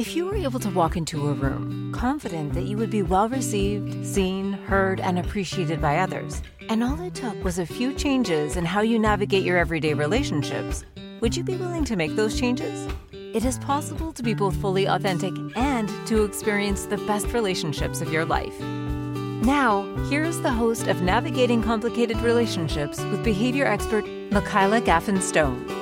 If you were able to walk into a room confident that you would be well received, seen, heard, and appreciated by others, and all it took was a few changes in how you navigate your everyday relationships, would you be willing to make those changes? It is possible to be both fully authentic and to experience the best relationships of your life. Now, here is the host of Navigating Complicated Relationships with behavior expert Michaela Gaffen Stone.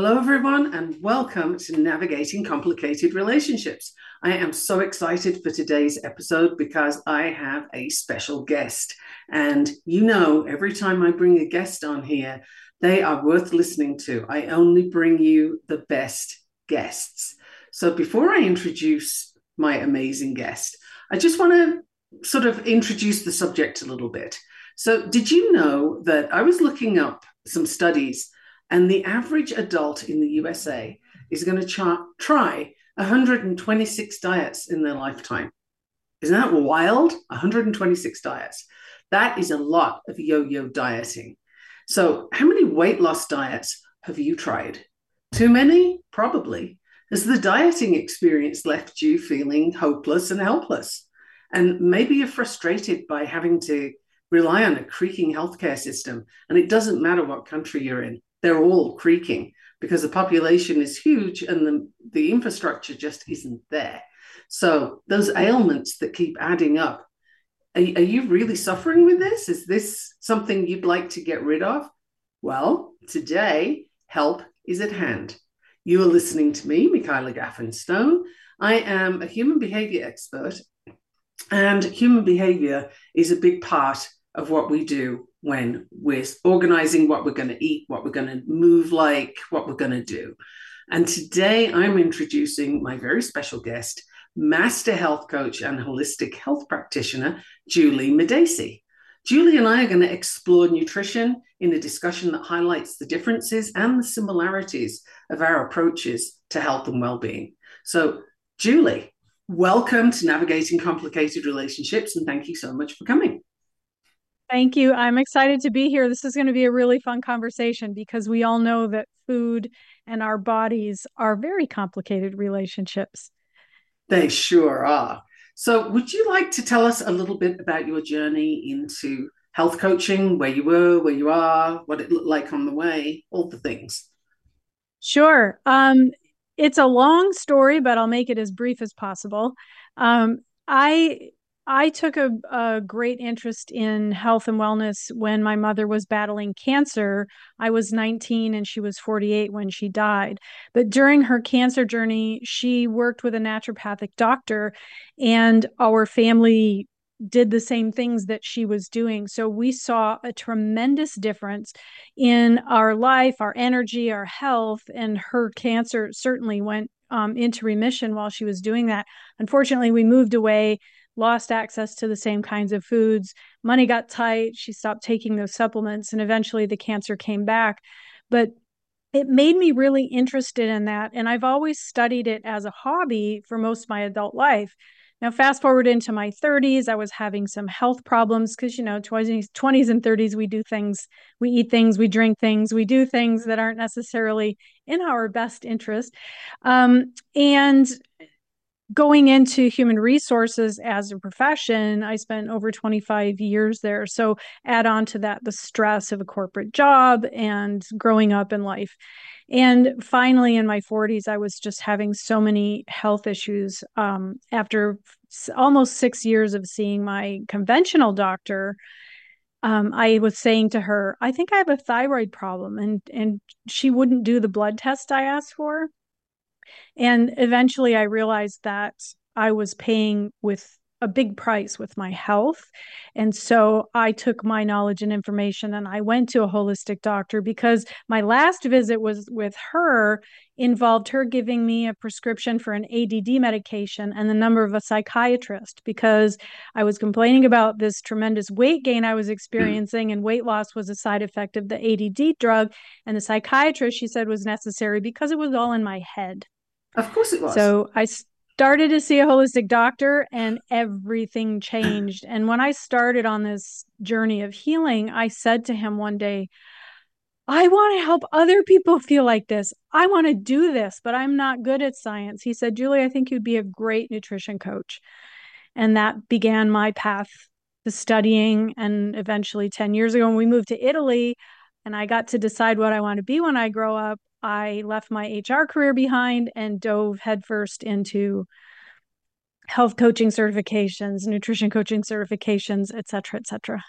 Hello, everyone, and welcome to Navigating Complicated Relationships. I am so excited for today's episode because I have a special guest. And you know, every time I bring a guest on here, they are worth listening to. I only bring you the best guests. So before I introduce my amazing guest, I just want to sort of introduce the subject a little bit. So, did you know that I was looking up some studies? And the average adult in the USA is going to ch- try 126 diets in their lifetime. Isn't that wild? 126 diets. That is a lot of yo yo dieting. So, how many weight loss diets have you tried? Too many? Probably. Has the dieting experience left you feeling hopeless and helpless? And maybe you're frustrated by having to rely on a creaking healthcare system. And it doesn't matter what country you're in, they're all creaking because the population is huge and the, the infrastructure just isn't there. So those ailments that keep adding up, are, are you really suffering with this? Is this something you'd like to get rid of? Well, today, help is at hand. You are listening to me, Michaela Gaffen Stone. I am a human behavior expert, and human behavior is a big part of what we do when we're organizing what we're going to eat, what we're going to move like, what we're going to do. And today I'm introducing my very special guest, Master Health Coach and Holistic Health Practitioner, Juli Madacey. Juli and I are going to explore nutrition in a discussion that highlights the differences and the similarities of our approaches to health and well-being. So, Juli, welcome to Navigating Complicated Relationships, and thank you so much for coming. Thank you. I'm excited to be here. This is going to be a really fun conversation because we all know that food and our bodies are very complicated relationships. They sure are. So, would you like to tell us a little bit about your journey into health coaching, where you were, where you are, what it looked like on the way, all the things? Sure. Um, it's a long story, but I'll make it as brief as possible. Um, I I took a, a, great interest in health and wellness when my mother was battling cancer. I was 19 and she was 48 when she died. But during her cancer journey, she worked with a naturopathic doctor, and our family did the same things that she was doing. So we saw a tremendous difference in our life, our energy, our health, and her cancer certainly went um, into remission while she was doing that. Unfortunately, we moved away lost access to the same kinds of foods. Money got tight. She stopped taking those supplements, and eventually the cancer came back. But it made me really interested in that. And I've always studied it as a hobby for most of my adult life. Now, fast forward into my 30s, I was having some health problems because, you know, 20s, 20s and 30s, we do things, we eat things, we drink things, we do things that aren't necessarily in our best interest. Um, and going into human resources as a profession, I spent over 25 years there. So add on to that the stress of a corporate job and growing up in life. And finally, in my 40s, I was just having so many health issues. Um, after almost six years of seeing my conventional doctor, um, I was saying to her, I think I have a thyroid problem. And, and she wouldn't do the blood test I asked for. And eventually I realized that I was paying with a big price with my health. And so I took my knowledge and information and I went to a holistic doctor because my last visit was with her involved her giving me a prescription for an ADD medication and the number of a psychiatrist because I was complaining about this tremendous weight gain I was hmm. experiencing and weight loss was a side effect of the ADD drug and the psychiatrist she said was necessary because it was all in my head. Of course it was. So I started to see a holistic doctor and everything changed. and when I started on this journey of healing, I said to him one day, I want to help other people feel like this. I want to do this, but I'm not good at science. He said, Juli, I think you'd be a great nutrition coach. And that began my path to studying. And eventually, 10 years ago, when we moved to Italy and I got to decide what I want to be when I grow up, I left my HR career behind and dove headfirst into health coaching certifications, nutrition coaching certifications, et cetera, et cetera.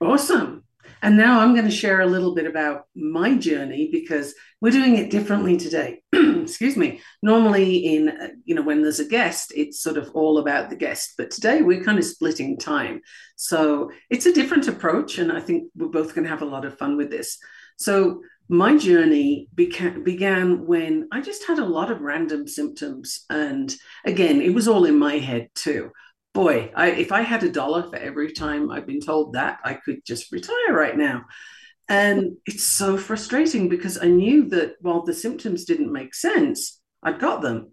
Awesome. And now I'm going to share a little bit about my journey because we're doing it differently today. Excuse me. Normally, in uh, you know, when there's a guest, it's sort of all about the guest, but today we're kind of splitting time. So it's a different approach, and I think we're both going to have a lot of fun with this. So my journey beca- began when I just had a lot of random symptoms, and again, it was all in my head too boy, I, if I had a dollar for every time I've been told that, I could just retire right now. And it's so frustrating because I knew that while the symptoms didn't make sense, I'd got them.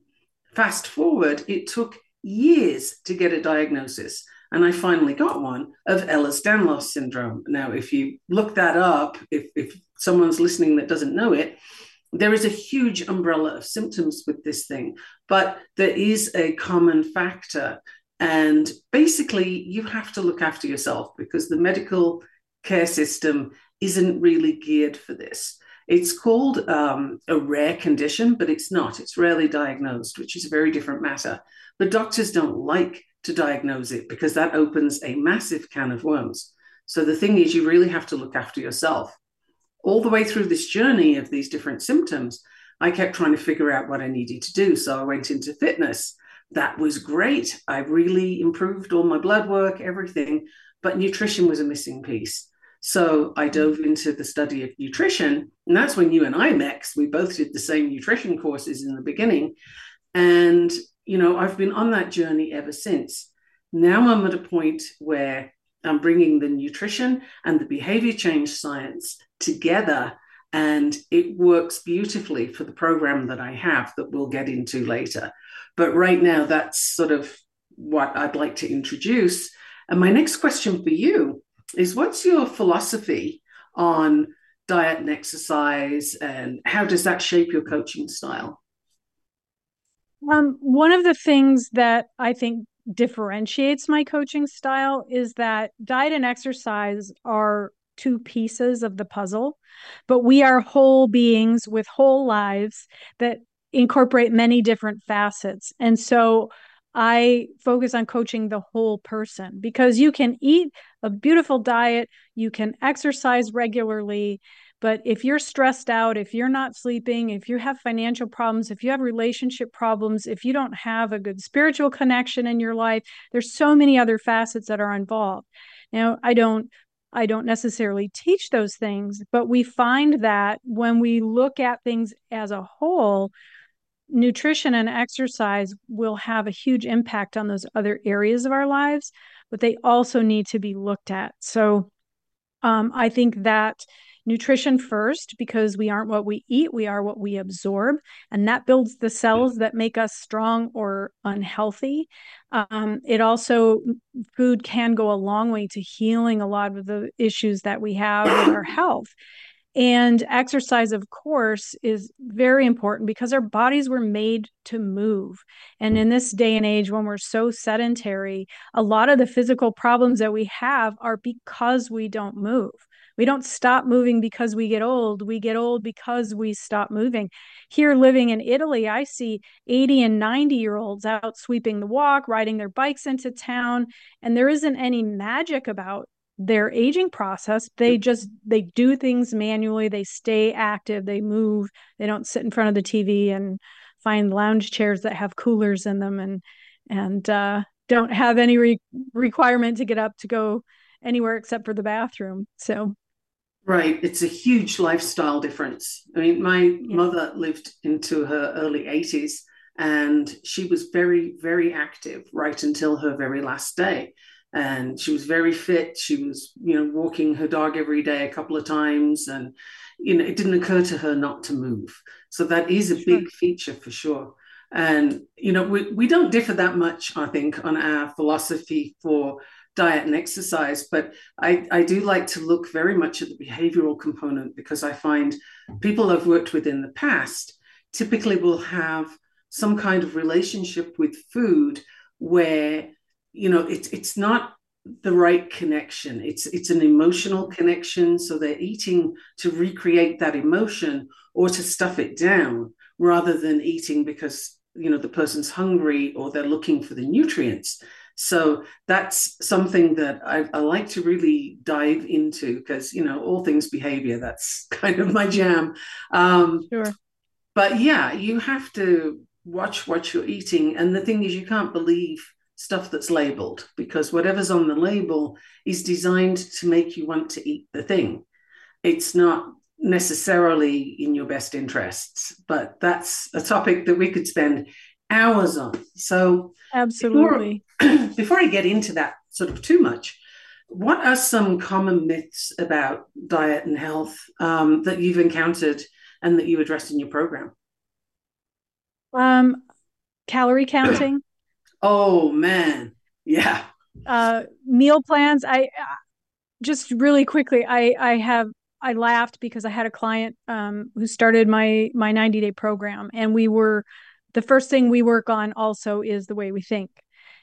Fast forward, it took years to get a diagnosis. And I finally got one of Ehlers-Danlos syndrome. Now, if you look that up, if, if someone's listening that doesn't know it, there is a huge umbrella of symptoms with this thing, but there is a common factor and basically, you have to look after yourself because the medical care system isn't really geared for this. It's called um, a rare condition, but it's not. It's rarely diagnosed, which is a very different matter. But doctors don't like to diagnose it because that opens a massive can of worms. So the thing is, you really have to look after yourself. All the way through this journey of these different symptoms, I kept trying to figure out what I needed to do. So I went into fitness that was great. I really improved all my blood work, everything, but nutrition was a missing piece. So I mm-hmm. dove into the study of nutrition, and that's when you and I met. We both did the same nutrition courses in the beginning, and you know I've been on that journey ever since. Now I'm at a point where I'm bringing the nutrition and the behavior change science together, and it works beautifully for the program that I have that we'll get into later. But right now, that's sort of what I'd like to introduce. And my next question for you is what's your philosophy on diet and exercise, and how does that shape your coaching style? Um, one of the things that I think differentiates my coaching style is that diet and exercise are two pieces of the puzzle, but we are whole beings with whole lives that incorporate many different facets. And so I focus on coaching the whole person because you can eat a beautiful diet, you can exercise regularly, but if you're stressed out, if you're not sleeping, if you have financial problems, if you have relationship problems, if you don't have a good spiritual connection in your life, there's so many other facets that are involved. Now, I don't I don't necessarily teach those things, but we find that when we look at things as a whole, nutrition and exercise will have a huge impact on those other areas of our lives, but they also need to be looked at. So um, I think that nutrition first, because we aren't what we eat, we are what we absorb, and that builds the cells that make us strong or unhealthy. Um, it also, food can go a long way to healing a lot of the issues that we have with our health. And exercise, of course, is very important because our bodies were made to move. And in this day and age, when we're so sedentary, a lot of the physical problems that we have are because we don't move. We don't stop moving because we get old. We get old because we stop moving. Here, living in Italy, I see 80 and 90 year olds out sweeping the walk, riding their bikes into town. And there isn't any magic about their aging process they just they do things manually they stay active they move they don't sit in front of the tv and find lounge chairs that have coolers in them and and uh, don't have any re- requirement to get up to go anywhere except for the bathroom so right. It's a huge lifestyle difference. I mean my yeah. mother lived into her early 80s and she was very very active right until her very last day. And she was very fit. She was you know walking her dog every day a couple of times and you know it didn't occur to her not to move. So that is a sure. big feature for sure. And you know we, we don't differ that much i think on our philosophy for diet and exercise, but I, I do like to look very much at the behavioral component because I find people I've worked with in the past typically will have some kind of relationship with food where you know it's it's not the right connection. It's it's an emotional connection so they're eating to recreate that emotion or to stuff it down rather than eating because you know the person's hungry or they're looking for the nutrients so that's something that I, I like to really dive into because you know all things behavior that's kind of my jam um, sure but yeah you have to watch what you're eating and the thing is you can't believe stuff that's labeled because whatever's on the label is designed to make you want to eat the thing. It's not necessarily in your best interests, but that's a topic that we could spend hours on. So, absolutely. Before, before I get into that sort of too much, what are some common myths about diet and health um, that you've encountered and that you address in your program? Um, calorie counting. Oh man, yeah. Uh, meal plans. I just really quickly. I I have I laughed because I had a client um, who started my my 90 day program, and we were the first thing we work on also is the way we think,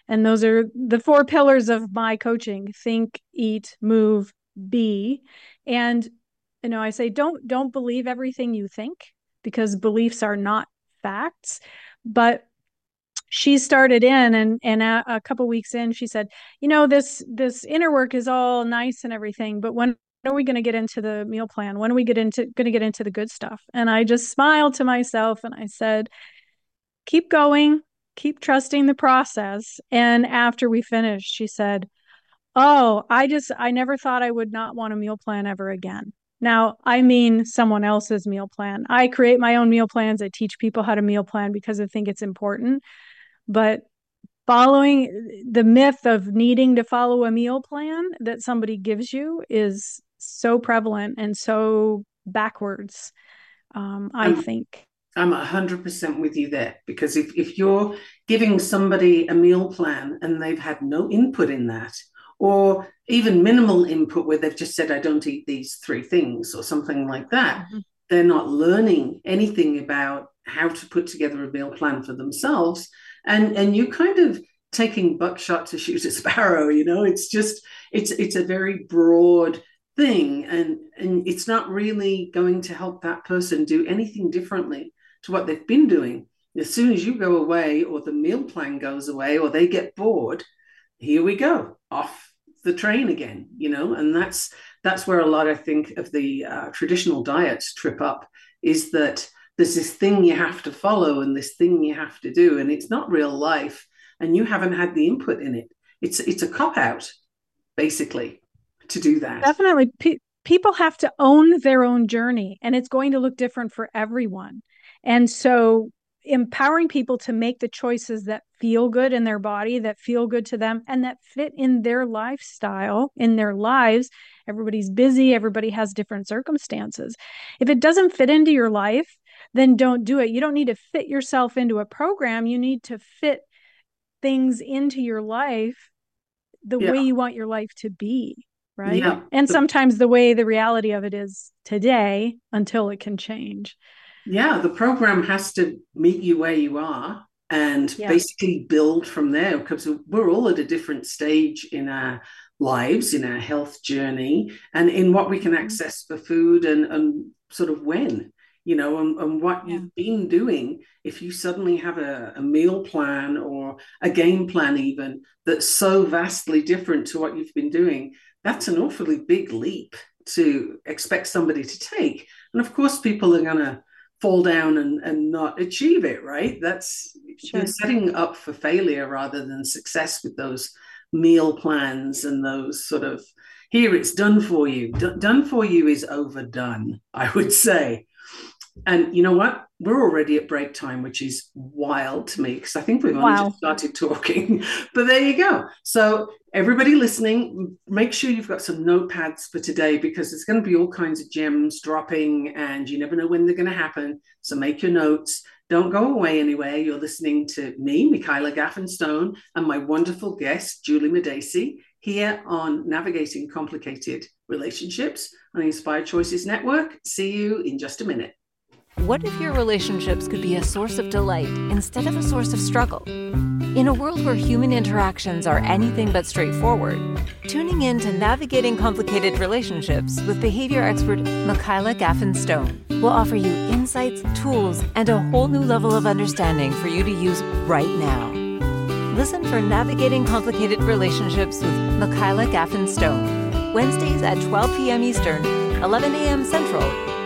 and those are the four pillars of my coaching: think, eat, move, be. And you know, I say don't don't believe everything you think because beliefs are not facts, but she started in and and a, a couple weeks in she said you know this this inner work is all nice and everything but when are we going to get into the meal plan? When are we get into going to get into the good stuff? And i just smiled to myself and i said keep going keep trusting the process. And after we finished she said oh i just i never thought i would not want a meal plan ever again. Now i mean someone else's meal plan. I create my own meal plans. I teach people how to meal plan because i think it's important. But following the myth of needing to follow a meal plan that somebody gives you is so prevalent and so backwards um, i think i'm 100% with you there because if, if you're giving somebody a meal plan and they've had no input in that or even minimal input where they've just said i don't eat these three things or something like that mm-hmm. they're not learning anything about how to put together a meal plan for themselves and and you kind of taking buckshot to shoot a sparrow you know it's just it's it's a very broad thing and and it's not really going to help that person do anything differently to what they've been doing. As soon as you go away or the meal plan goes away or they get bored here we go off the train again you know? And that's that's where a lot i think of the uh, traditional diets trip up is that there's this thing you have to follow and this thing you have to do and it's not real life and you haven't had the input in it. It's it's a cop out basically to do that. Definitely. People have to own their own journey and it's going to look different for everyone and so empowering people to make the choices that feel good in their body that feel good to them and that fit in their lifestyle in their lives everybody's busy everybody has different circumstances if it doesn't fit into your life then don't do it. You don't need to fit yourself into a program. You need to fit things into your life the yeah. way you want your life to be. Right. Yeah. And sometimes the way the reality of it is today until it can change. Yeah. The program has to meet you where you are and yeah. basically build from there because we're all at a different stage in our lives, in our health journey, and in what we can mm-hmm. access for food and, and sort of when you know, and, and what yeah. you've been doing, if you suddenly have a, a meal plan or a game plan, even that's so vastly different to what you've been doing, that's an awfully big leap to expect somebody to take. And of course, people are going to fall down and, and not achieve it, right? That's sure. setting up for failure rather than success with those meal plans and those sort of here it's done for you. D- done for you is overdone, I would say. And you know what? We're already at break time, which is wild to me because I think we've only wow. just started talking. but there you go. So, everybody listening, make sure you've got some notepads for today because there's going to be all kinds of gems dropping and you never know when they're going to happen. So, make your notes. Don't go away anywhere. You're listening to me, Michaela Gaffen Stone, and my wonderful guest, Juli Madacey, here on Navigating Complicated Relationships on the Inspired Choices Network. See you in just a minute. What if your relationships could be a source of delight instead of a source of struggle? In a world where human interactions are anything but straightforward, tuning in to Navigating Complicated Relationships with behavior expert Michaela Gaffen Stone will offer you insights, tools, and a whole new level of understanding for you to use right now. Listen for Navigating Complicated Relationships with Michaela Gaffen Stone, Wednesdays at 12 p.m. Eastern, 11 a.m. Central,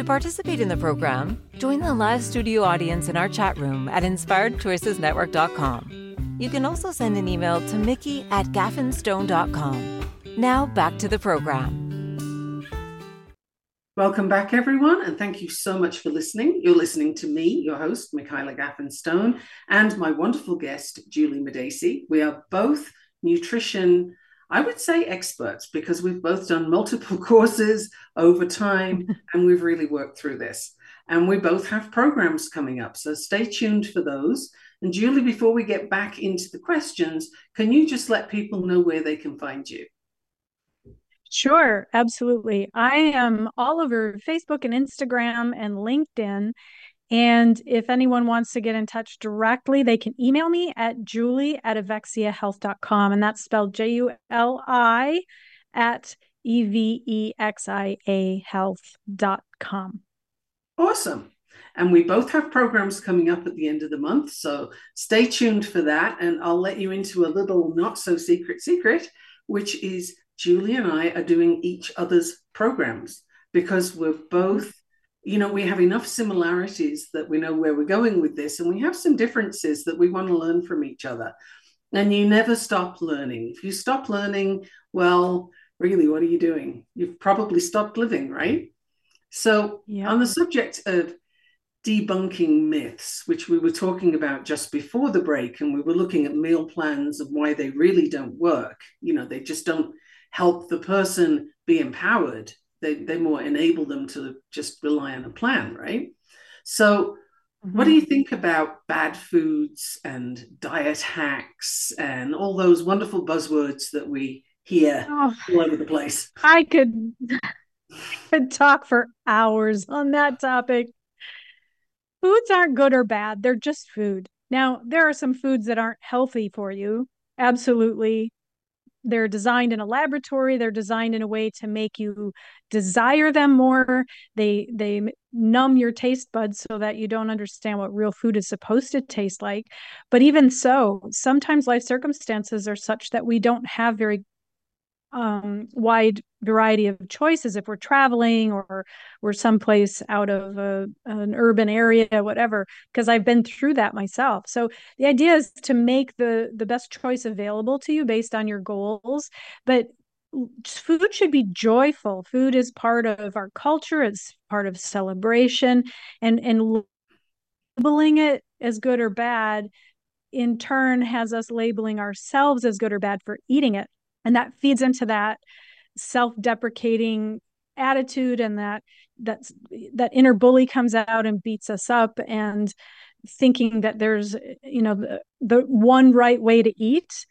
To participate in the program, join the live studio audience in our chat room at inspiredchoicesnetwork.com. You can also send an email to mickey at gaffenstone.com. Now back to the program. Welcome back, everyone, and thank you so much for listening. You're listening to me, your host, Michaela Gaffen Stone, and my wonderful guest, Juli Madacey. We are both nutrition, I would say experts, because we've both done multiple courses over time and we've really worked through this. And we both have programs coming up, so stay tuned for those. And Juli, before we get back into the questions, can you just let people know where they can find you? Sure, absolutely. I am all over Facebook and Instagram and LinkedIn. And if anyone wants to get in touch directly, they can email me at juli at evexiahealth.com. And that's spelled J U L I at E V E X I A health.com. Awesome. And we both have programs coming up at the end of the month. So stay tuned for that. And I'll let you into a little not so secret secret, which is Juli and I are doing each other's programs because we're both, you know, we have enough similarities that we know where we're going with this, and we have some differences that we want to learn from each other. And you never stop learning. If you stop learning, well, really, what are you doing? You've probably stopped living, right? So, yeah. on the subject of debunking myths, which we were talking about just before the break, and we were looking at meal plans and why they really don't work. You know, they just don't help the person be empowered. They, they more enable them to just rely on a plan, right? So, mm-hmm. what do you think about bad foods and diet hacks and all those wonderful buzzwords that we hear oh, all over the place? I could, could talk for hours on that topic. Foods aren't good or bad, they're just food. Now, there are some foods that aren't healthy for you. Absolutely they're designed in a laboratory they're designed in a way to make you desire them more. They they numb your taste buds so that you don't understand what real food is supposed to taste like. But even so sometimes life circumstances are such that we don't have very um, wide variety of choices. If we're traveling or we're someplace out of a, an urban area whatever because i've been through that myself. So the idea is to make the the best choice available to you based on your goals but food should be joyful. Food is part of our culture. It's part of celebration and and labeling it as good or bad in turn has us labeling ourselves as good or bad for eating it and that feeds into that self-deprecating attitude and that that's that inner bully comes out and beats us up and thinking that there's you know the, the one right way to eat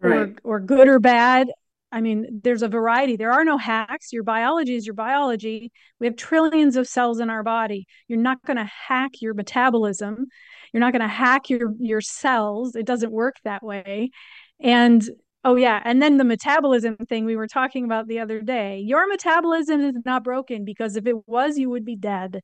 right. or or good or bad. I mean there's a variety. There are no hacks. Your biology is your biology. We have trillions of cells in our body. You're not going to hack your metabolism. You're not going to hack your your cells. It doesn't work that way. And Oh yeah, and then the metabolism thing we were talking about the other day. Your metabolism is not broken because if it was, you would be dead.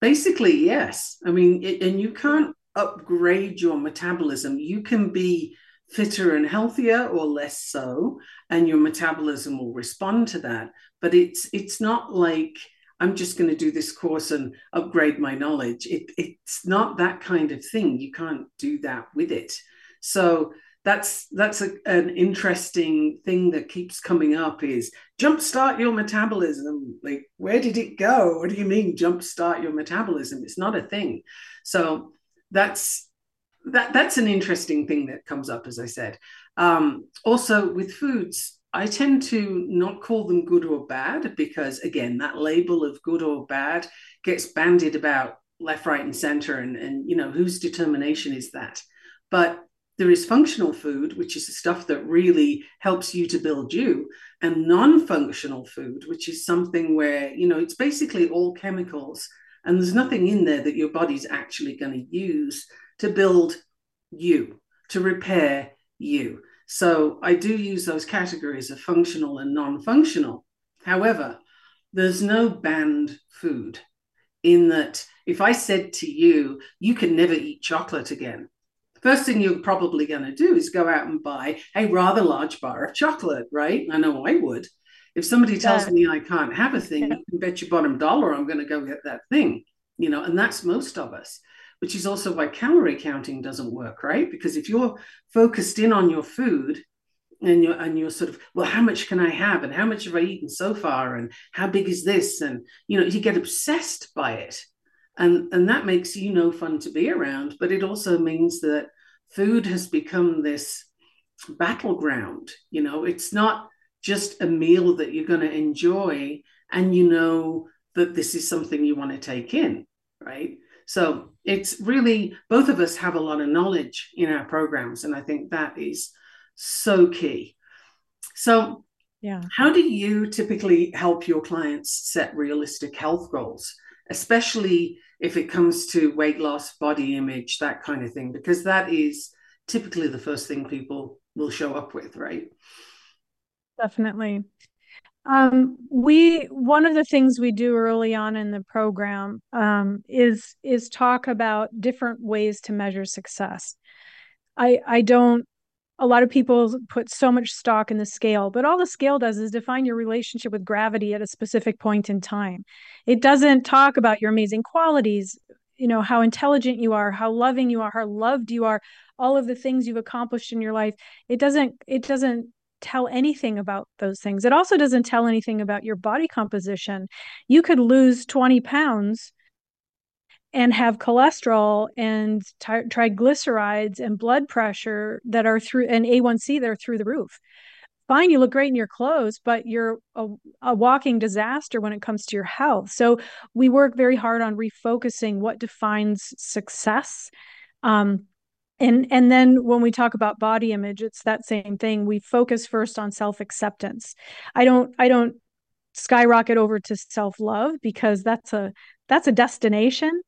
Basically, yes. I mean, it, and you can't upgrade your metabolism. You can be fitter and healthier or less so, and your metabolism will respond to that. But it's it's not like I'm just going to do this course and upgrade my knowledge. It, it's not that kind of thing. You can't do that with it. So that's that's a, an interesting thing that keeps coming up is jumpstart your metabolism. Like where did it go? What do you mean jumpstart your metabolism? It's not a thing. So that's that that's an interesting thing that comes up as i said. Um, also with foods i tend to not call them good or bad because again that label of good or bad gets bandied about left right and center and and you know whose determination is that? But there is functional food, which is the stuff that really helps you to build you, and non functional food, which is something where, you know, it's basically all chemicals and there's nothing in there that your body's actually going to use to build you, to repair you. So I do use those categories of functional and non functional. However, there's no banned food in that if I said to you, you can never eat chocolate again, first thing you're probably going to do is go out and buy a rather large bar of chocolate, right? I know I would. If somebody tells me I can't have a thing, you can bet your bottom dollar I'm going to go get that thing, you know, and that's most of us, which is also why calorie counting doesn't work, right? Because if you're focused in on your food, and you're and you're sort of well how much can i have and how much have i eaten so far and how big is this and you know you get obsessed by it and and that makes you no fun to be around but it also means that food has become this battleground you know? It's not just a meal that you're going to enjoy and you know that this is something you want to take in right? So it's really both of us have a lot of knowledge in our programs and i think that is so key. So yeah. how do you typically help your clients set realistic health goals especially if it comes to weight loss, body image, that kind of thing, because that is typically the first thing people will show up with, right? Definitely. Um, we one of the things we do early on in the program um, is is talk about different ways to measure success. I I don't a lot of people put so much stock in the scale, but all the scale does is define your relationship with gravity at a specific point in time. It doesn't talk about your amazing qualities, you know, how intelligent you are, how loving you are, how loved you are, all of the things you've accomplished in your life. It doesn't it doesn't tell anything about those things. It also doesn't tell anything about your body composition. You could lose 20 pounds and have cholesterol and tri- triglycerides and blood pressure that are through and A1C that are through the roof. Fine, you look great in your clothes, but you're a, a walking disaster when it comes to your health. So we work very hard on refocusing what defines success. Um, and and then when we talk about body image, it's that same thing. We focus first on self acceptance. I don't I don't skyrocket over to self love because that's a that's a destination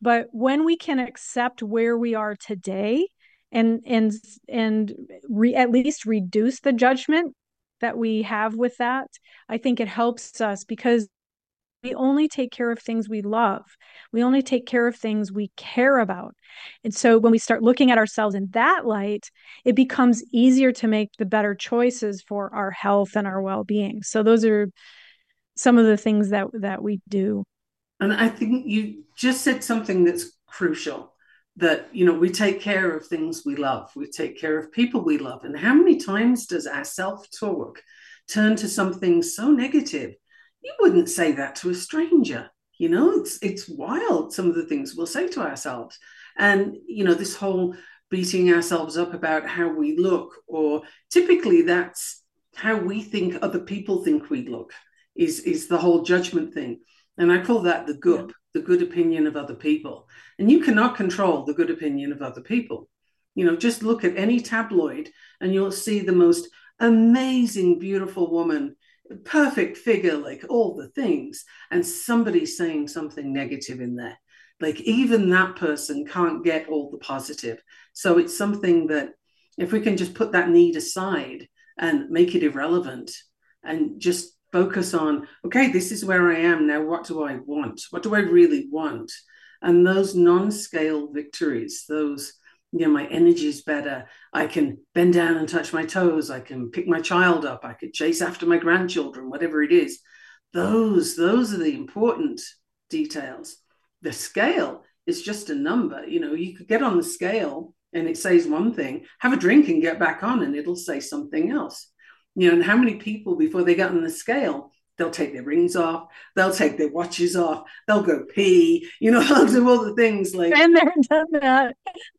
but when we can accept where we are today and and and re, at least reduce the judgment that we have with that i think it helps us because we only take care of things we love. We only take care of things we care about. And so when we start looking at ourselves in that light it becomes easier to make the better choices for our health and our well-being. So those are some of the things that that we do and I think you just said something that's crucial that, you know, we take care of things we love, we take care of people we love. And how many times does our self talk turn to something so negative? You wouldn't say that to a stranger. You know, it's it's wild some of the things we'll say to ourselves. And, you know, this whole beating ourselves up about how we look, or typically that's how we think other people think we look, is, is the whole judgment thing. And I call that the good, yeah. the good opinion of other people. And you cannot control the good opinion of other people. You know, just look at any tabloid and you'll see the most amazing, beautiful woman, perfect figure, like all the things, and somebody saying something negative in there. Like even that person can't get all the positive. So it's something that if we can just put that need aside and make it irrelevant and just focus on, okay, this is where I am now. What do I want? What do I really want? And those non scale victories, those, you know, my energy is better. I can bend down and touch my toes. I can pick my child up. I could chase after my grandchildren, whatever it is. Those, those are the important details. The scale is just a number. You know, you could get on the scale and it says one thing, have a drink and get back on, and it'll say something else. You know, and how many people before they get on the scale, they'll take their rings off, they'll take their watches off, they'll go pee, you know, they'll do all the things like and they're done that.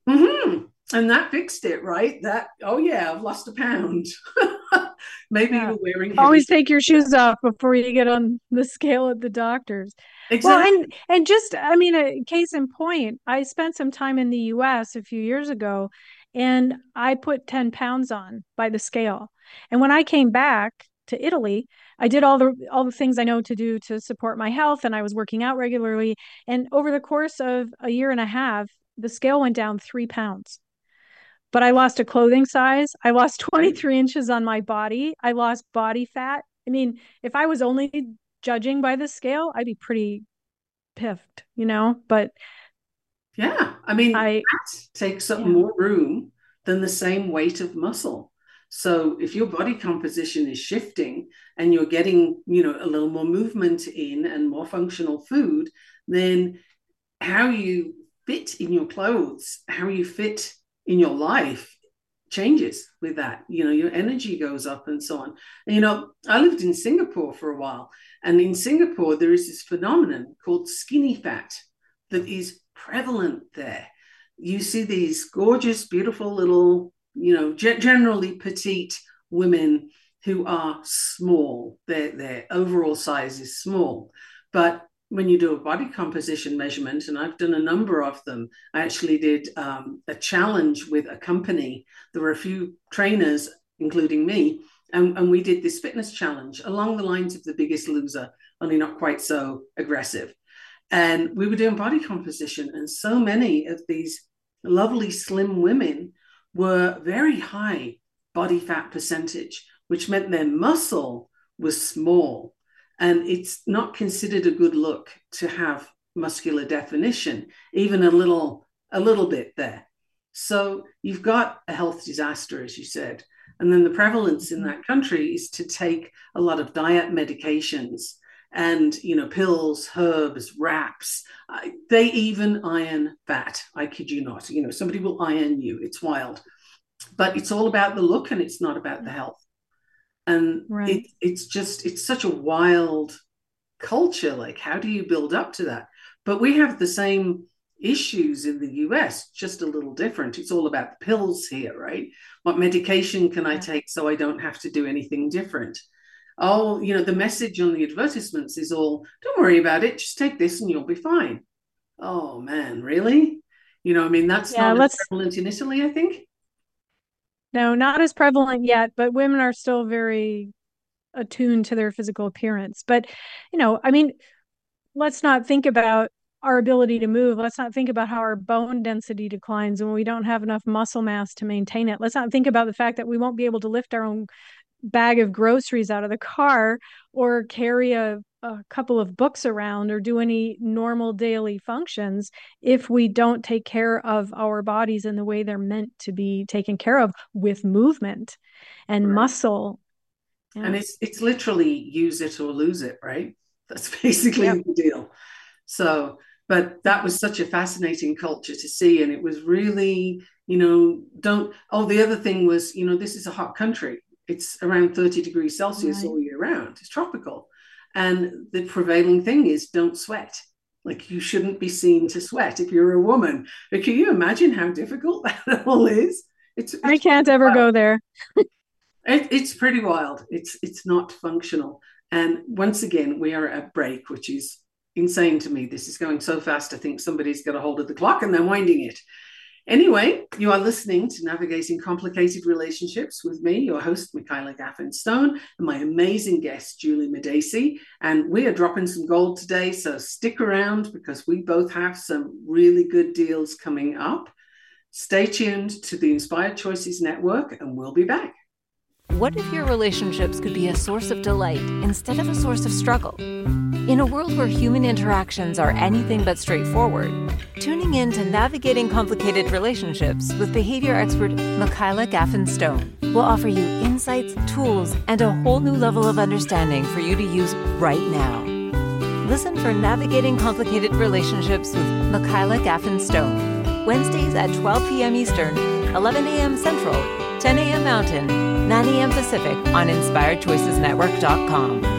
Mm-hmm. And that fixed it, right? That oh yeah, I've lost a pound. Maybe yeah. you're wearing. Always take your shoes off before you get on the scale at the doctor's. Exactly. Well, and and just I mean, a case in point, I spent some time in the U.S. a few years ago, and I put ten pounds on by the scale. And when I came back to Italy, I did all the all the things I know to do to support my health, and I was working out regularly. And over the course of a year and a half, the scale went down three pounds but I lost a clothing size. I lost 23 inches on my body. I lost body fat. I mean, if I was only judging by the scale, I'd be pretty piffed, you know? But yeah, I mean, I, that takes up yeah. more room than the same weight of muscle. So if your body composition is shifting and you're getting, you know, a little more movement in and more functional food, then how you fit in your clothes, how you fit in your life changes with that. You know your energy goes up and so on. And you know i lived in singapore for a while and in singapore there is this phenomenon called skinny fat that is prevalent there. You see these gorgeous beautiful little you know generally petite women who are small. Their their overall size is small. But when you do a body composition measurement, and I've done a number of them, I actually did um, a challenge with a company. There were a few trainers, including me, and, and we did this fitness challenge along the lines of the biggest loser, only not quite so aggressive. And we were doing body composition, and so many of these lovely slim women were very high body fat percentage, which meant their muscle was small and it's not considered a good look to have muscular definition, even a little, a little bit there. So you've got a health disaster, as you said. And then the prevalence in that country is to take a lot of diet medications and you know pills herbs wraps. They even iron fat. I kid you not. You know somebody will iron you. It's wild. But it's all about the look and it's not about the health and right. it, it's just it's such a wild culture. Like how do you build up to that? But we have the same issues in the US just a little different. It's all about the pills here right? What medication can i take so i don't have to do anything different? Oh you know the message on the advertisements is all don't worry about it. Just take this and you'll be fine. Oh man really? You know i mean that's yeah, not prevalent in italy i think no, not as prevalent yet, but women are still very attuned to their physical appearance. But, you know, I mean, let's not think about our ability to move. Let's not think about how our bone density declines when we don't have enough muscle mass to maintain it. Let's not think about the fact that we won't be able to lift our own bag of groceries out of the car or carry a, a couple of books around or do any normal daily functions if we don't take care of our bodies in the way they're meant to be taken care of with movement and right. muscle yeah. and it's it's literally use it or lose it right that's basically yep. the deal so but that was such a fascinating culture to see and it was really you know don't oh the other thing was you know this is a hot country it's around 30 degrees Celsius right. all year round. It's tropical. And the prevailing thing is don't sweat. Like you shouldn't be seen to sweat if you're a woman. But can you imagine how difficult that all is? It's, it's I can't ever wild. go there. it, it's pretty wild. It's it's not functional. And once again, we are at break, which is insane to me. This is going so fast. I think somebody's got a hold of the clock and they're winding it. Anyway, you are listening to Navigating Complicated Relationships with me, your host, Michaela Gaffen Stone, and my amazing guest, Juli Madacey. And we are dropping some gold today, so stick around because we both have some really good deals coming up. Stay tuned to the Inspired Choices Network, and we'll be back. What if your relationships could be a source of delight instead of a source of struggle? In a world where human interactions are anything but straightforward, tuning in to Navigating Complicated Relationships with behavior expert Michaela Gaffen Stone will offer you insights, tools, and a whole new level of understanding for you to use right now. Listen for Navigating Complicated Relationships with Michaela Gaffen Stone, Wednesdays at 12 p.m. Eastern, 11 a.m. Central, 10 a.m. Mountain, 9 a.m. Pacific on InspiredChoicesNetwork.com.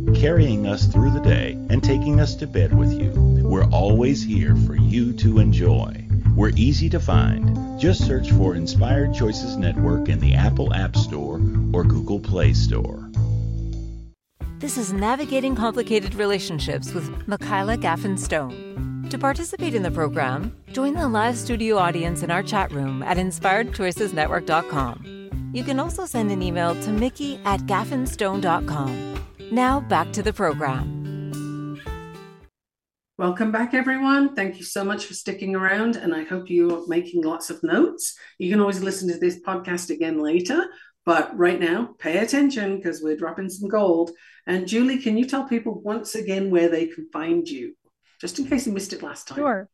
carrying us through the day, and taking us to bed with you, we're always here for you to enjoy. We're easy to find. Just search for Inspired Choices Network in the Apple App Store or Google Play Store. This is Navigating Complicated Relationships with Michaela Gaffen Stone. To participate in the program, join the live studio audience in our chat room at inspiredchoicesnetwork.com. You can also send an email to mickey at gaffenstone.com. Now back to the program. Welcome back, everyone. Thank you so much for sticking around, and I hope you're making lots of notes. You can always listen to this podcast again later, but right now, pay attention because we're dropping some gold. And Juli, can you tell people once again where they can find you, just in case you missed it last time? Sure.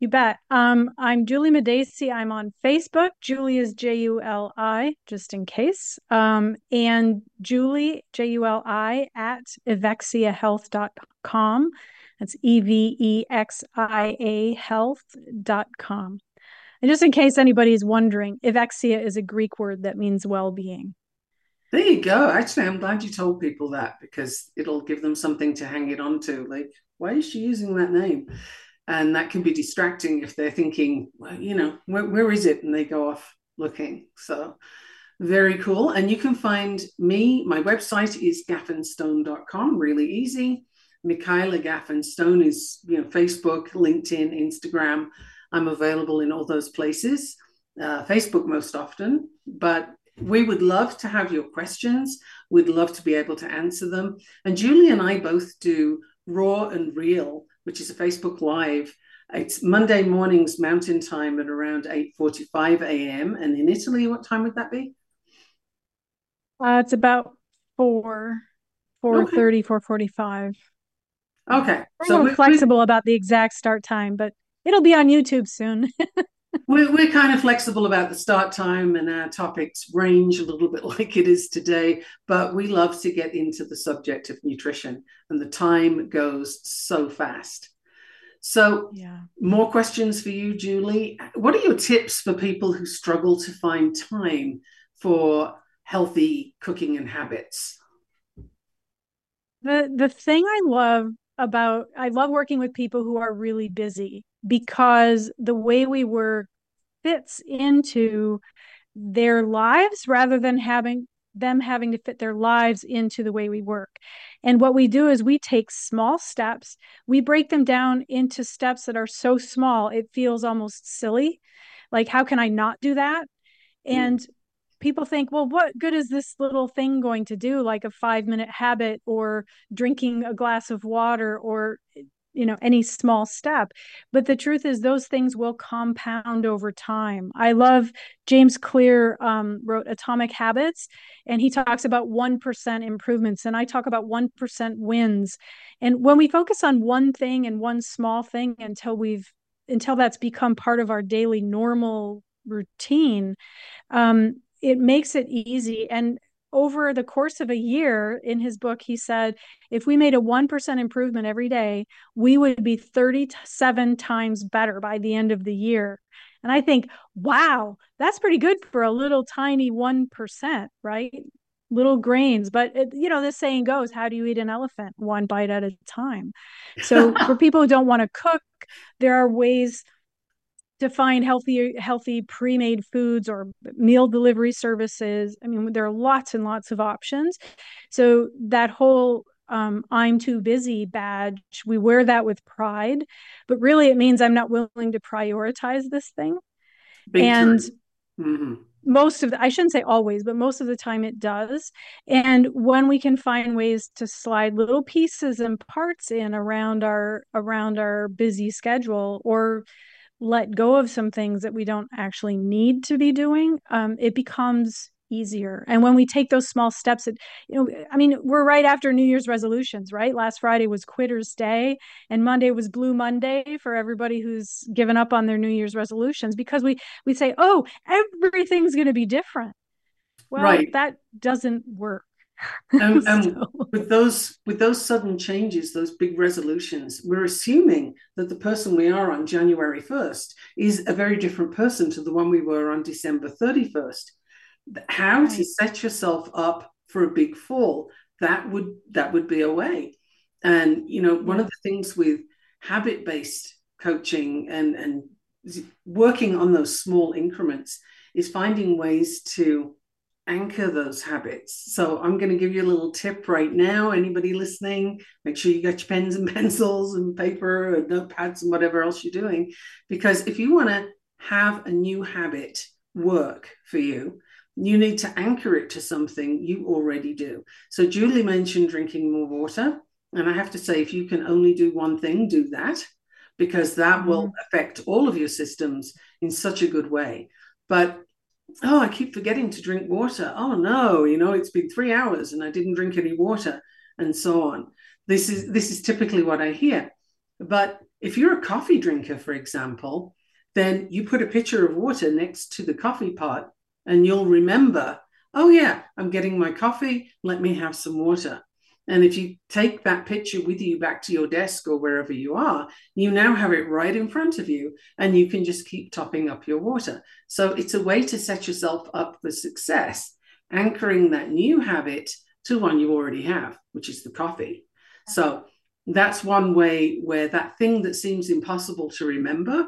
You bet. Um, I'm Juli Madacey. I'm on Facebook. Juli is J U L I, just in case. Um, and Juli, J U L I, at evexiahealth.com. That's E V E X I A health.com. And just in case anybody's wondering, Evexia is a Greek word that means well being. There you go. Actually, I'm glad you told people that because it'll give them something to hang it on to. Like, why is she using that name? And that can be distracting if they're thinking, well, you know, where, where is it? And they go off looking. So, very cool. And you can find me, my website is gaffenstone.com, really easy. Michaela Gaffen Stone is, you know, Facebook, LinkedIn, Instagram. I'm available in all those places, uh, Facebook most often, but we would love to have your questions. We'd love to be able to answer them. And Juli and I both do Raw and Real, which is a Facebook Live. It's Monday mornings Mountain Time at around 8:45 a.m. And in Italy, what time would that be? Uh, it's about four, four thirty, four forty-five. Okay, we're so flexible we, about the exact start time, but it'll be on YouTube soon. we're, we're kind of flexible about the start time and our topics range a little bit like it is today, but we love to get into the subject of nutrition and the time goes so fast. So, yeah. more questions for you, Juli. What are your tips for people who struggle to find time for healthy cooking and habits? The the thing I love about I love working with people who are really busy because the way we work fits into their lives rather than having them having to fit their lives into the way we work. And what we do is we take small steps, we break them down into steps that are so small, it feels almost silly. Like, how can I not do that? And people think, well, what good is this little thing going to do, like a five minute habit or drinking a glass of water or you know any small step but the truth is those things will compound over time. I love James Clear um, wrote Atomic Habits and he talks about 1% improvements and i talk about 1% wins. And when we focus on one thing and one small thing until we've until that's become part of our daily normal routine um, it makes it easy. And over the course of a year in his book he said if we made a 1% improvement every day we would be 37 times better by the end of the year. And i think wow that's pretty good for a little tiny 1% right? Little grains. But it, you know this saying goes how do you eat an elephant? One bite at a time. So for people who don't want to cook there are ways to find healthy healthy pre-made foods or meal delivery services. I mean there are lots and lots of options. So that whole um, i'm too busy badge we wear that with pride but really it means i'm not willing to prioritize this thing. Big and mm-hmm. most of the, i shouldn't say always but most of the time it does. And when we can find ways to slide little pieces and parts in around our around our busy schedule or let go of some things that we don't actually need to be doing, um, it becomes easier. And when we take those small steps, it, you know, I mean, we're right after New Year's resolutions, right? Last Friday was Quitter's Day, and Monday was Blue Monday for everybody who's given up on their New Year's resolutions because we we say, oh, everything's going to be different. Well, right. that doesn't work. And, and so. with those with those sudden changes, those big resolutions, we're assuming that the person we are on January 1st is a very different person to the one we were on December 31st. How right. to set yourself up for a big fall, that would that would be a way. And you know, yeah. one of the things with habit-based coaching and, and working on those small increments is finding ways to anchor those habits. So I'm going to give you a little tip right now. Anybody listening, make sure you got your pens and pencils and paper and notepads and whatever else you're doing. Because if you want to have a new habit work for you, you need to anchor it to something you already do. So Juli mentioned drinking more water. And I have to say, if you can only do one thing, do that because that will mm-hmm. affect all of your systems in such a good way. But oh, I keep forgetting to drink water. Oh no, you know, it's been three hours and I didn't drink any water, and so on. This is this is typically what I hear. But if you're a coffee drinker, for example, then you put a pitcher of water next to the coffee pot and you'll remember, oh yeah, I'm getting my coffee, let me have some water. And if you take that picture with you back to your desk or wherever you are, you now have it right in front of you and you can just keep topping up your water. So it's a way to set yourself up for success, anchoring that new habit to one you already have, which is the coffee. So that's one way where that thing that seems impossible to remember,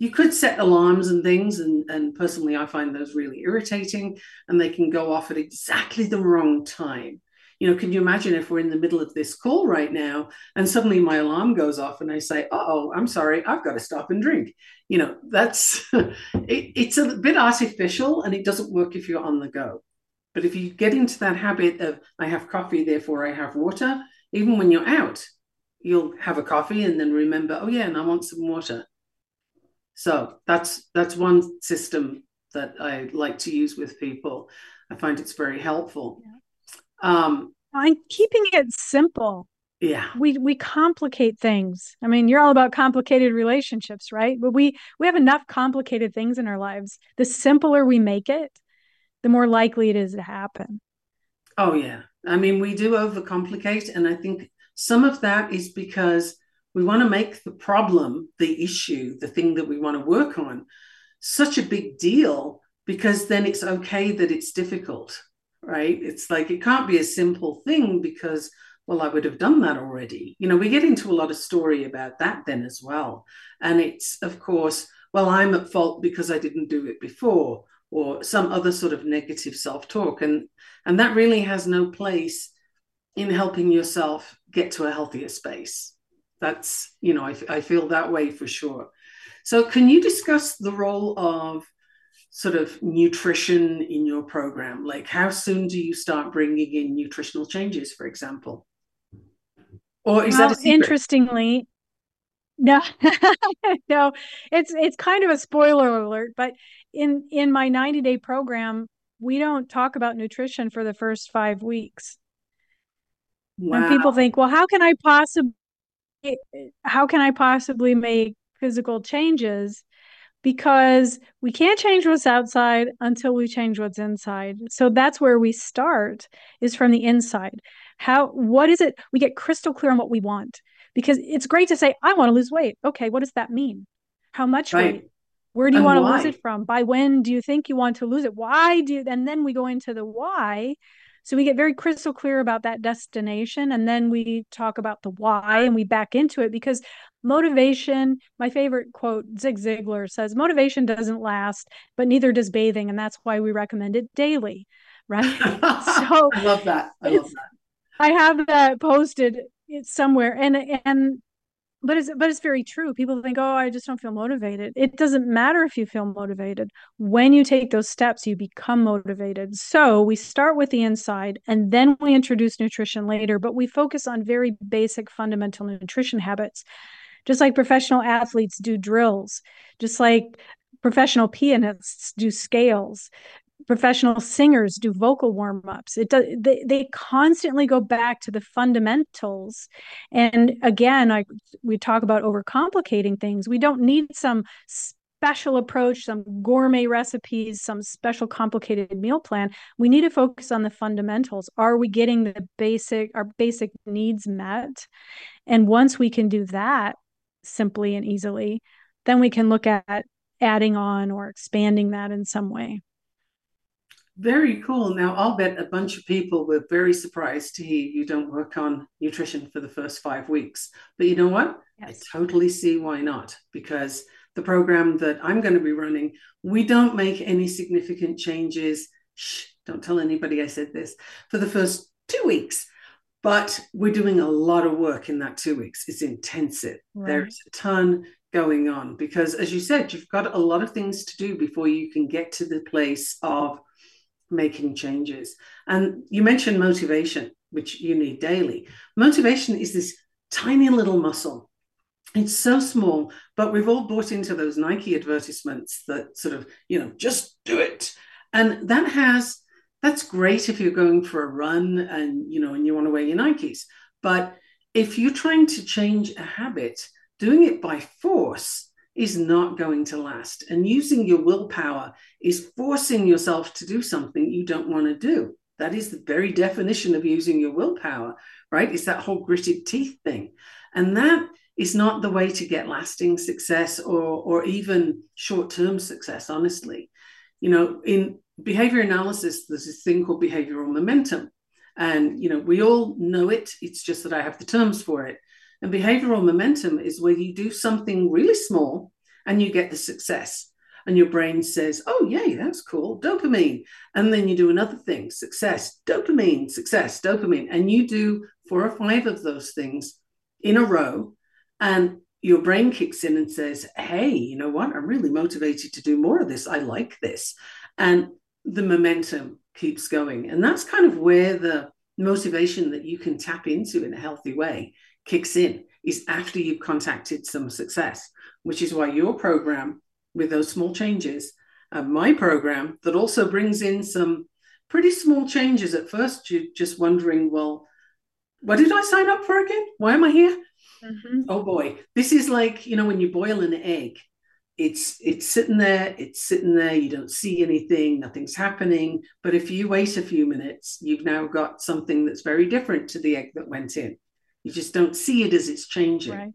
you could set alarms and things. And, and personally, I find those really irritating and they can go off at exactly the wrong time you know, can you imagine if we're in the middle of this call right now and suddenly my alarm goes off and I say, oh, I'm sorry, I've got to stop and drink. You know, that's it, it's a bit artificial and it doesn't work if you're on the go. But if you get into that habit of I have coffee, therefore I have water, even when you're out, you'll have a coffee and then remember, oh yeah, and I want some water. So that's that's one system that I like to use with people. I find it's very helpful. Yeah. Um, I'm keeping it simple. Yeah. We we complicate things. I mean, you're all about complicated relationships, right? But we we have enough complicated things in our lives. The simpler we make it, the more likely it is to happen. Oh yeah. I mean, we do overcomplicate and I think some of that is because we want to make the problem, the issue, the thing that we want to work on such a big deal because then it's okay that it's difficult right? It's like it can't be a simple thing because, well, I would have done that already. You know, we get into a lot of story about that then as well. And it's, of course, well, I'm at fault because I didn't do it before, or some other sort of negative self-talk. And and that really has no place in helping yourself get to a healthier space. That's, you know, I, I feel that way for sure. So, can you discuss the role of sort of nutrition in your program? Like, how soon do you start bringing in nutritional changes, for example? Or is well, that interestingly? No, no, it's it's kind of a spoiler alert. But in in my ninety day program, we don't talk about nutrition for the first five weeks. Wow. And people think, well, how can I possibly how can I possibly make physical changes because we can't change what's outside until we change what's inside. So that's where we start is from the inside. How what is it we get crystal clear on what we want because it's great to say I want to lose weight. Okay, what does that mean? How much right. weight? Where do you and want to lose it from? By when do you think you want to lose it? Why do you, and then we go into the why. So we get very crystal clear about that destination and then we talk about the why and we back into it because motivation my favorite quote Zig Ziglar says motivation doesn't last but neither does bathing and that's why we recommend it daily right? So i love that. I love that i have that posted somewhere and and but it's but it's very true. People think oh i just don't feel motivated. It doesn't matter if you feel motivated. When you take those steps you become motivated. So we start with the inside and then we introduce nutrition later but we focus on very basic fundamental nutrition habits. Just like professional athletes do drills just like professional pianists do scales professional singers do vocal warm-ups. It does they, they constantly go back to the fundamentals. And again i we talk about overcomplicating things. We don't need some special approach some gourmet recipes some special complicated meal plan. We need to focus on the fundamentals. Are we getting the basic our basic needs met? And once we can do that simply and easily then we can look at adding on or expanding that in some way very cool. Now, I'll bet a bunch of people were very surprised to hear you don't work on nutrition for the first five weeks. But you know what? Yes. I totally see why not. Because the program that I'm going to be running, we don't make any significant changes. Shh, don't tell anybody I said this for the first two weeks. But we're doing a lot of work in that two weeks. It's intensive. Right. There's a ton going on because, as you said, you've got a lot of things to do before you can get to the place of making changes. And you mentioned motivation, which you need daily. Motivation is this tiny little muscle. It's so small, but we've all bought into those Nike advertisements that sort of, you know, just do it. And that has, that's great if you're going for a run and, you know, and you want to wear your Nikes. But if you're trying to change a habit, doing it by force is not going to last. And using your willpower is forcing yourself to do something you don't want to do. That is the very definition of using your willpower, right? It's that whole gritted teeth thing. And that is not the way to get lasting success or, or even short term success, honestly. You know, in behavior analysis, there's this thing called behavioral momentum. And, you know, we all know it. It's just that I have the terms for it. And behavioral momentum is where you do something really small and you get the success. And your brain says, oh, yay, that's cool, dopamine. And then you do another thing, success, dopamine, success, dopamine. And you do four or five of those things in a row. And your brain kicks in and says, hey, you know what? I'm really motivated to do more of this. I like this. And the momentum keeps going. And that's kind of where the motivation that you can tap into in a healthy way kicks in is after you've contacted some success, which is why your program with those small changes, uh, my program that also brings in some pretty small changes at first, you're just wondering, well, what did I sign up for again? Why am I here? Mm-hmm. Oh boy, this is like, you know, when you boil an egg, it's it's sitting there, it's sitting there, you don't see anything, nothing's happening. But if you wait a few minutes, you've now got something that's very different to the egg that went in. You just don't see it as it's changing. Right.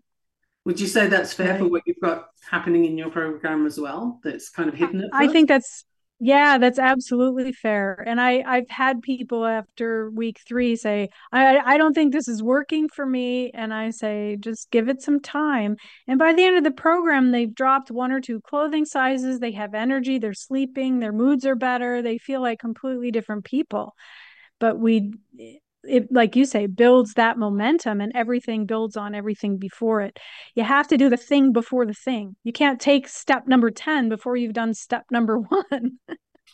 Would you say that's fair right. for what you've got happening in your program as well? That's kind of hidden. I think that's yeah, that's absolutely fair. And I I've had people after week three say I I don't think this is working for me, and I say just give it some time. And by the end of the program, they've dropped one or two clothing sizes. They have energy. They're sleeping. Their moods are better. They feel like completely different people. But we it like you say builds that momentum and everything builds on everything before it. You have to do the thing before the thing. You can't take step number 10 before you've done step number 1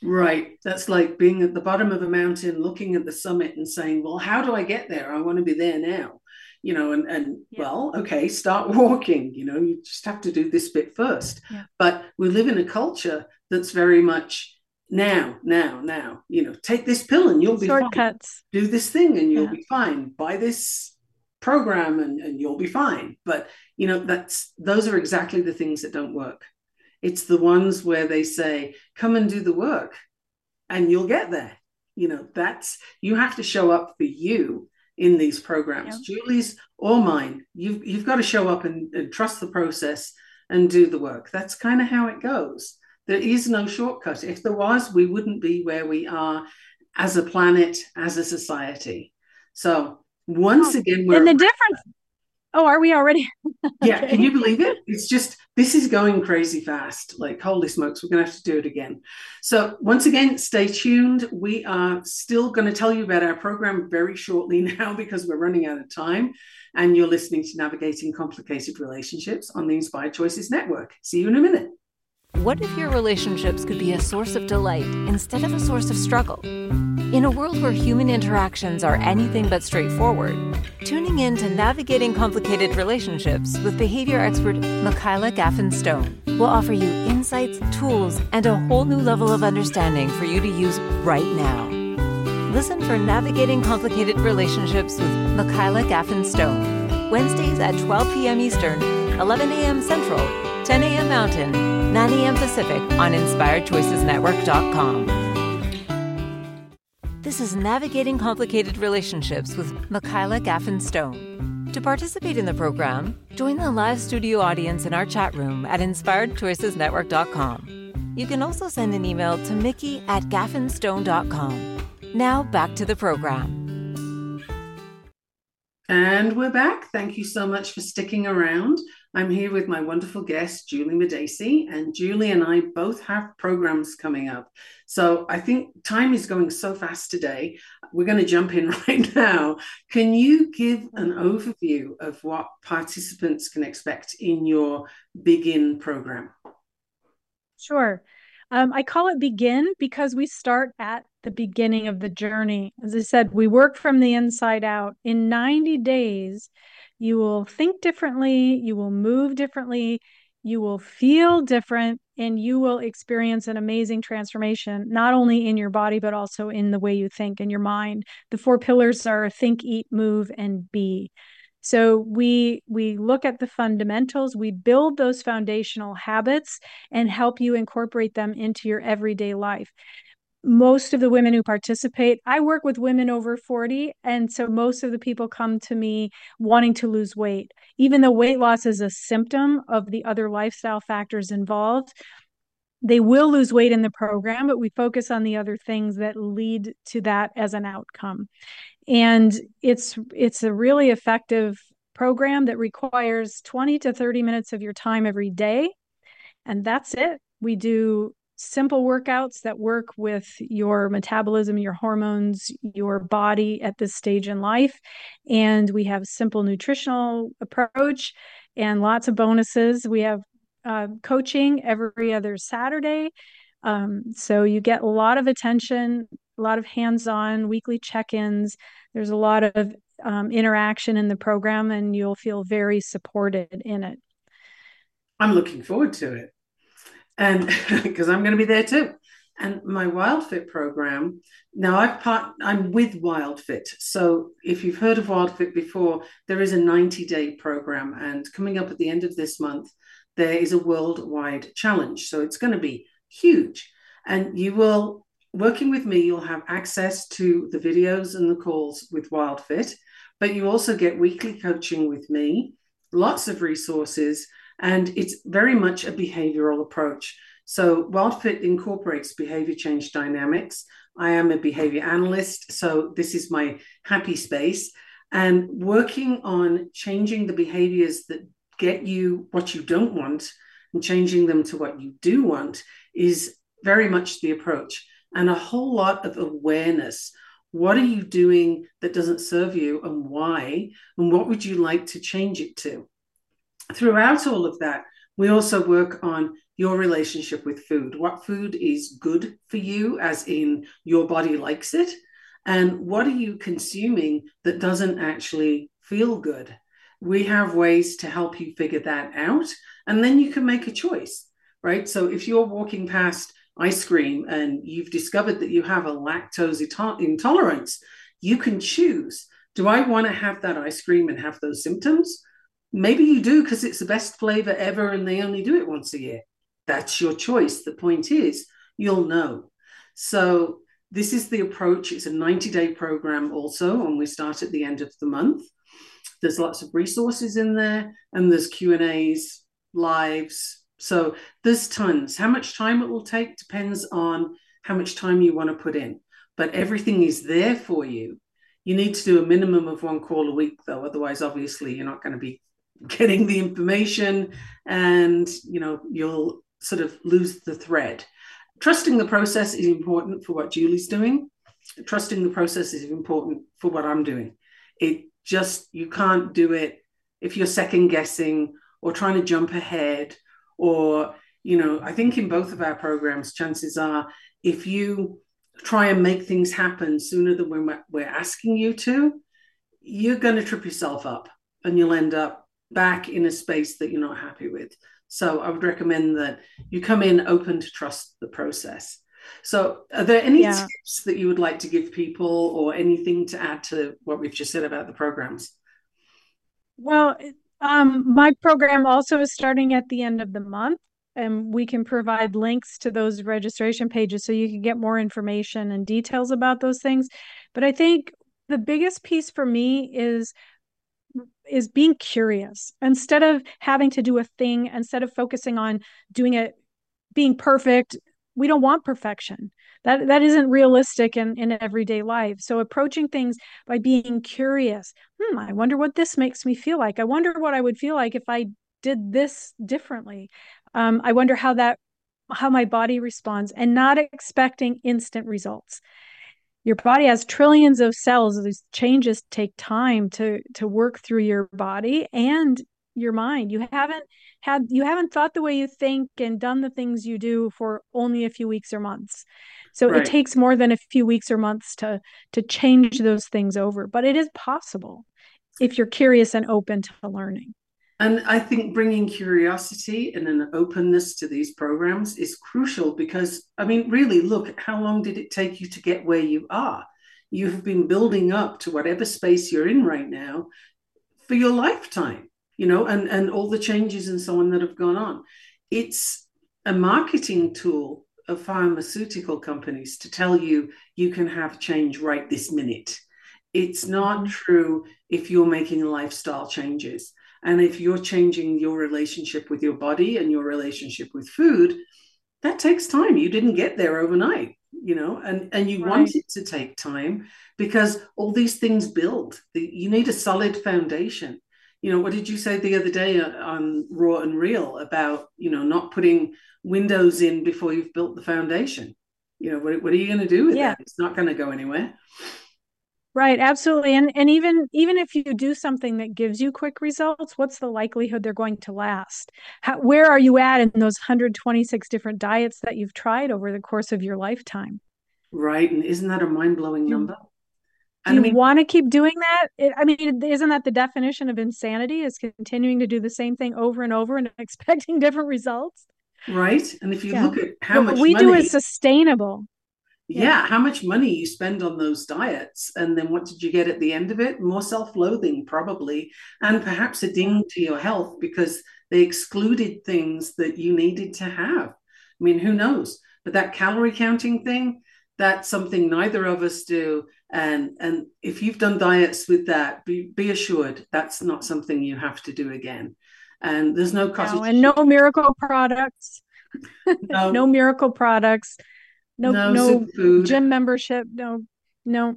right. That's like being at the bottom of a mountain looking at the summit and saying well how do i get there? I want to be there now. You know and and yeah. well okay start walking. You know you just have to do this bit first. Yeah. but we live in a culture that's very much now, now, now, you know, take this pill and you'll be Shortcuts. fine. Do this thing and you'll yeah. be fine. Buy this program and, and you'll be fine. But you know, that's those are exactly the things that don't work. It's the ones where they say, come and do the work and you'll get there. You know, that's you have to show up for you in these programs, yeah. Juli's or mine. You've you've got to show up and, and trust the process and do the work. That's kind of how it goes. There is no shortcut. If there was, we wouldn't be where we are as a planet, as a society. So once oh, again, we're and the difference. Oh, are we already? yeah, can you believe it? It's just this is going crazy fast. Like, holy smokes, we're gonna have to do it again. So, once again, stay tuned. We are still going to tell you about our program very shortly now because we're running out of time. And you're listening to Navigating Complicated Relationships on the Inspired Choices Network. See you in a minute. What if your relationships could be a source of delight instead of a source of struggle? In a world where human interactions are anything but straightforward, tuning in to Navigating Complicated Relationships with behavior expert Michaela Gaffen Stone will offer you insights, tools, and a whole new level of understanding for you to use right now. Listen for Navigating Complicated Relationships with Michaela Gaffen Stone, Wednesdays at 12 p.m. Eastern, 11 a.m. Central, 10 a.m. Mountain, 9 a.m. Pacific on InspiredChoicesNetwork.com. This is Navigating Complicated Relationships with Michaela Gaffen Stone. To participate in the program, join the live studio audience in our chat room at InspiredChoicesNetwork.com. You can also send an email to Mickey at gaffenstone.com. Now back to the program. And we're back. Thank you so much for sticking around. I'm here with my wonderful guest, Juli Madacey, and Juli and I both have programs coming up. So I think time is going so fast today. We're going to jump in right now. Can you give an overview of what participants can expect in your Begin program? Sure. Um, I call it Begin because we start at the beginning of the journey. As I said, we work from the inside out. In 90 days, you will think differently, you will move differently, you will feel different, and you will experience an amazing transformation, not only in your body, but also in the way you think in your mind. The four pillars are think, eat, move, and be. So we we look at the fundamentals, we build those foundational habits and help you incorporate them into your everyday life most of the women who participate, I work with women over 40. And so most of the people come to me wanting to lose weight. Even though weight loss is a symptom of the other lifestyle factors involved, they will lose weight in the program, but we focus on the other things that lead to that as an outcome. And it's it's a really effective program that requires 20 to 30 minutes of your time every day. And that's it. We do simple workouts that work with your metabolism, your hormones, your body at this stage in life. And we have simple nutritional approach and lots of bonuses. We have uh, coaching every other Saturday. Um, so you get a lot of attention, a lot of hands-on weekly check-ins. There's a lot of um, interaction in the program, and you'll feel very supported in it. I'm looking forward to it and because I'm going to be there too. And my WildFit program, now I've part, I'm with WildFit. So if you've heard of WildFit before, there is a 90 day program. And coming up at the end of this month, there is a worldwide challenge. So it's going to be huge. And you will, working with me, you'll have access to the videos and the calls with WildFit, but you also get weekly coaching with me, lots of resources and it's very much a behavioral approach. So WildFit incorporates behavior change dynamics. I am a behavior analyst, so this is my happy space. And working on changing the behaviors that get you what you don't want and changing them to what you do want is very much the approach. And a whole lot of awareness. What are you doing that doesn't serve you and why? And what would you like to change it to? Throughout all of that, we also work on your relationship with food. What food is good for you, as in your body likes it? And what are you consuming that doesn't actually feel good? We have ways to help you figure that out. And then you can make a choice, right? So if you're walking past ice cream and you've discovered that you have a lactose intolerance, you can choose do I want to have that ice cream and have those symptoms? Maybe you do because it's the best flavor ever and they only do it once a year. That's your choice. The point is, you'll know. So, this is the approach. It's a 90 day program, also, and we start at the end of the month. There's lots of resources in there, and there's Q and A's, lives. So there's tons. How much time it will take depends on how much time you want to put in. But everything is there for you You need to do a minimum of one call a week, though. Otherwise, obviously, you're not going to be getting the information and you know you'll sort of lose the thread. Trusting the process is important for what juli's doing. Trusting the process is important for what i'm doing. It just you can't do it if you're second guessing or trying to jump ahead or you know i think in both of our programs chances are if you try and make things happen sooner than we're, we're asking you to you're going to trip yourself up and you'll end up back in a space that you're not happy with. So I would recommend that you come in open to trust the process. So, are there any yeah. tips that you would like to give people or anything to add to what we've just said about the programs? Well, um, my program also is starting at the end of the month, and we can provide links to those registration pages so you can get more information and details about those things. But I think the biggest piece for me is is being curious. Instead of having to do a thing instead of focusing on doing it being perfect we don't want perfection. That that isn't realistic in in everyday life. So approaching things by being curious. Hmm i wonder what this makes me feel like. I wonder what i would feel like if i did this differently. Um, i wonder how that how my body responds and not expecting instant results your body has trillions of cells. These changes take time to to work through your body and your mind. You haven't had you haven't thought the way you think and done the things you do for only a few weeks or months. So right. it takes more than a few weeks or months to to change those things over but it is possible if you're curious and open to learning and I think bringing curiosity and an openness to these programs is crucial because, I mean, really, look, how long did it take you to get where you are? You have been building up to whatever space you're in right now for your lifetime, you know, and, and all the changes and so on that have gone on. It's a marketing tool of pharmaceutical companies to tell you you can have change right this minute. It's not mm-hmm. true if you're making lifestyle changes and if you're changing your relationship with your body and your relationship with food, that takes time. You didn't get there overnight, you know, and, and you right. want it to take time because all these things build. You need a solid foundation. You know, what did you say the other day uh, on Raw and Real about, you know, not putting windows in before you've built the foundation? You know, what, what are you going to do with yeah. that? It's not going to go anywhere. Right, absolutely. And and even even if you do something that gives you quick results, what's the likelihood they're going to last? How, where are you at in those 126 different diets that you've tried over the course of your lifetime? Right, and isn't that a mind-blowing number? Do you I mean, want to keep doing that? It, I mean, isn't that the definition of insanity? Is continuing to do the same thing over and over and expecting different results? Right, and if you yeah. look at how what much we money... do is sustainable yeah. how much money you spend on those diets and then what did you get at the end of it? More self-loathing probably and perhaps a ding to your health because they excluded things that you needed to have. I mean who knows? But that calorie counting thing that's something neither of us do. And and if you've done diets with that be, be assured that's not something you have to do again. And there's no cost. no, and no miracle products. No. no miracle products no no, no gym membership no no.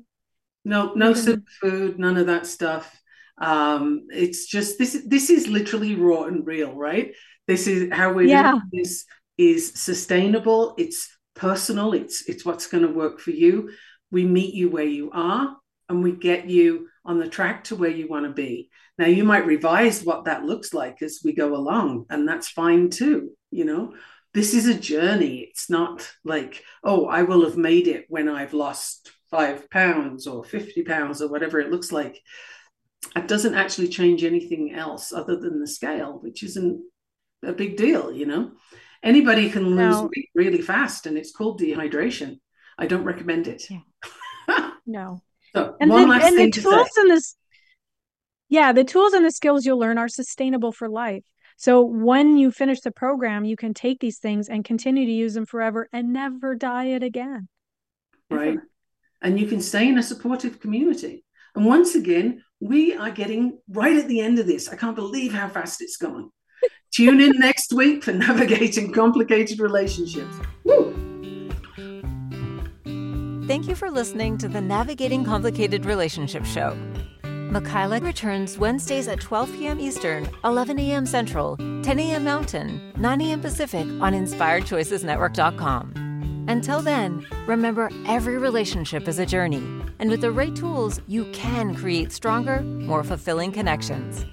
No no superfood none of that stuff. Um it's just this this is literally raw and real right? This is how we yeah. this is sustainable. It's personal. It's it's what's going to work for you. We meet you where you are and we get you on the track to where you want to be. Now you might revise what that looks like as we go along and that's fine too you know this is a journey. It's not like, oh, I will have made it when I've lost five pounds or 50 pounds or whatever it looks like. It doesn't actually change anything else other than the scale, which isn't a big deal, you know. Anybody can lose no. weight really fast, and it's called dehydration. I don't recommend it. Yeah. no. So, and one the, last and thing the tools and this, yeah, the tools and the skills you'll learn are sustainable for life. So when you finish the program, you can take these things and continue to use them forever and never diet again. Right. And you can stay in a supportive community. And once again, we are getting right at the end of this. I can't believe how fast it's gone. Tune in next week for navigating complicated relationships. Woo! Thank you for listening to the Navigating Complicated Relationships show. Michaela returns Wednesdays at 12 p.m. Eastern, 11 a.m. Central, 10 a.m. Mountain, 9 a.m. Pacific on InspiredChoicesNetwork.com. Until then, remember every relationship is a journey, and with the right tools, you can create stronger, more fulfilling connections.